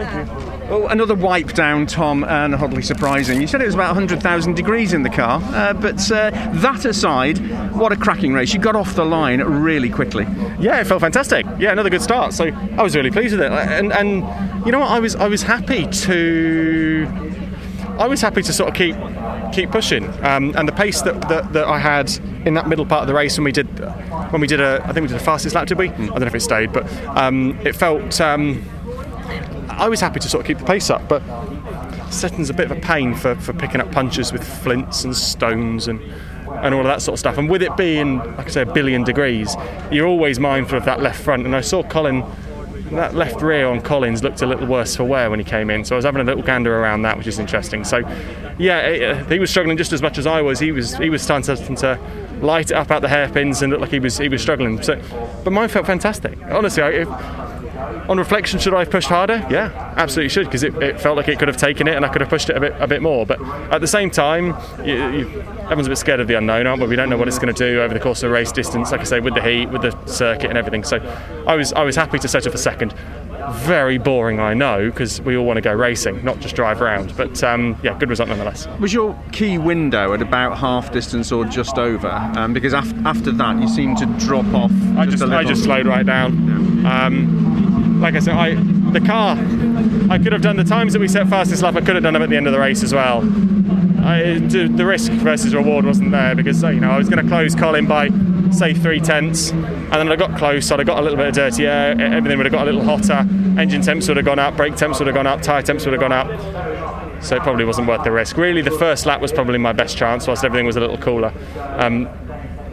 Well, another wipe down, Tom, and oddly surprising. You said it was about 100,000 degrees in the car, uh, but uh, that aside, what a cracking race. You got off the line really quickly. Yeah, it felt fantastic. Yeah, another good start. So I was really pleased with it. And, and you know what? I was I was happy to I was happy to sort of keep keep pushing. Um, and the pace that, that, that I had in that middle part of the race when we did when we did a I think we did a fastest lap, did we? I don't know if it stayed, but um, it felt. Um, I was happy to sort of keep the pace up, but Sutton's a bit of a pain for, for picking up punches with flints and stones and and all of that sort of stuff. And with it being, like I say, a billion degrees, you're always mindful of that left front. And I saw Colin, that left rear on Collins looked a little worse for wear when he came in. So I was having a little gander around that, which is interesting. So, yeah, it, uh, he was struggling just as much as I was. He was he was starting to, light it up out the hairpins and looked like he was he was struggling. So, but mine felt fantastic. Honestly, I, on reflection, should I have pushed harder? Yeah, absolutely should because it, it, felt like it could have taken it and I could have pushed it a bit a bit more. But at the same time, you, you, everyone's a bit scared of the unknown, aren't we? We don't know what it's going to do over the course of a race distance. Like I say, with the heat, with the circuit and everything. So I was I was happy to settle for second. Very boring, I know, because we all want to go racing, not just drive around. But um, yeah, good result nonetheless. Was your key window at about half distance or just over? Um, because af- after that, you seemed to drop off. I just, just I just slowed right down. Um, like I said, I the car, I could have done the times that we set fastest lap. I could have done them at the end of the race as well. I, the risk versus reward wasn't there because you know I was going to close Colin by say three tenths, and then I got close, I'd have got a little bit of dirty air, everything would have got a little hotter, engine temps would have gone up, brake temps would have gone up, tyre temps would have gone up. So it probably wasn't worth the risk. Really, the first lap was probably my best chance, whilst everything was a little cooler. Um,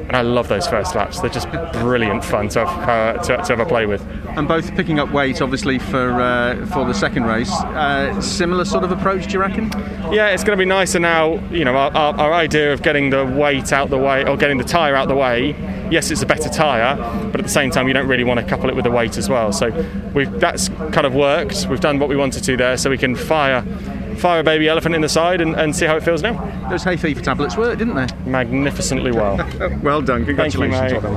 and I love those first laps. They're just brilliant fun to have, uh, to, to have a play with. And both picking up weight, obviously, for uh, for the second race. Uh, similar sort of approach, do you reckon? Yeah, it's going to be nicer now. You know, our, our, our, idea of getting the weight out the way or getting the tyre out the way. Yes, it's a better tyre, but at the same time, you don't really want to couple it with the weight as well. So we've that's kind of worked. We've done what we wanted to there, so we can fire fire a baby elephant in the side and, and see how it feels now. Those hay fever tablets worked, didn't they? Magnificently well. well done. Congratulations. Thank you,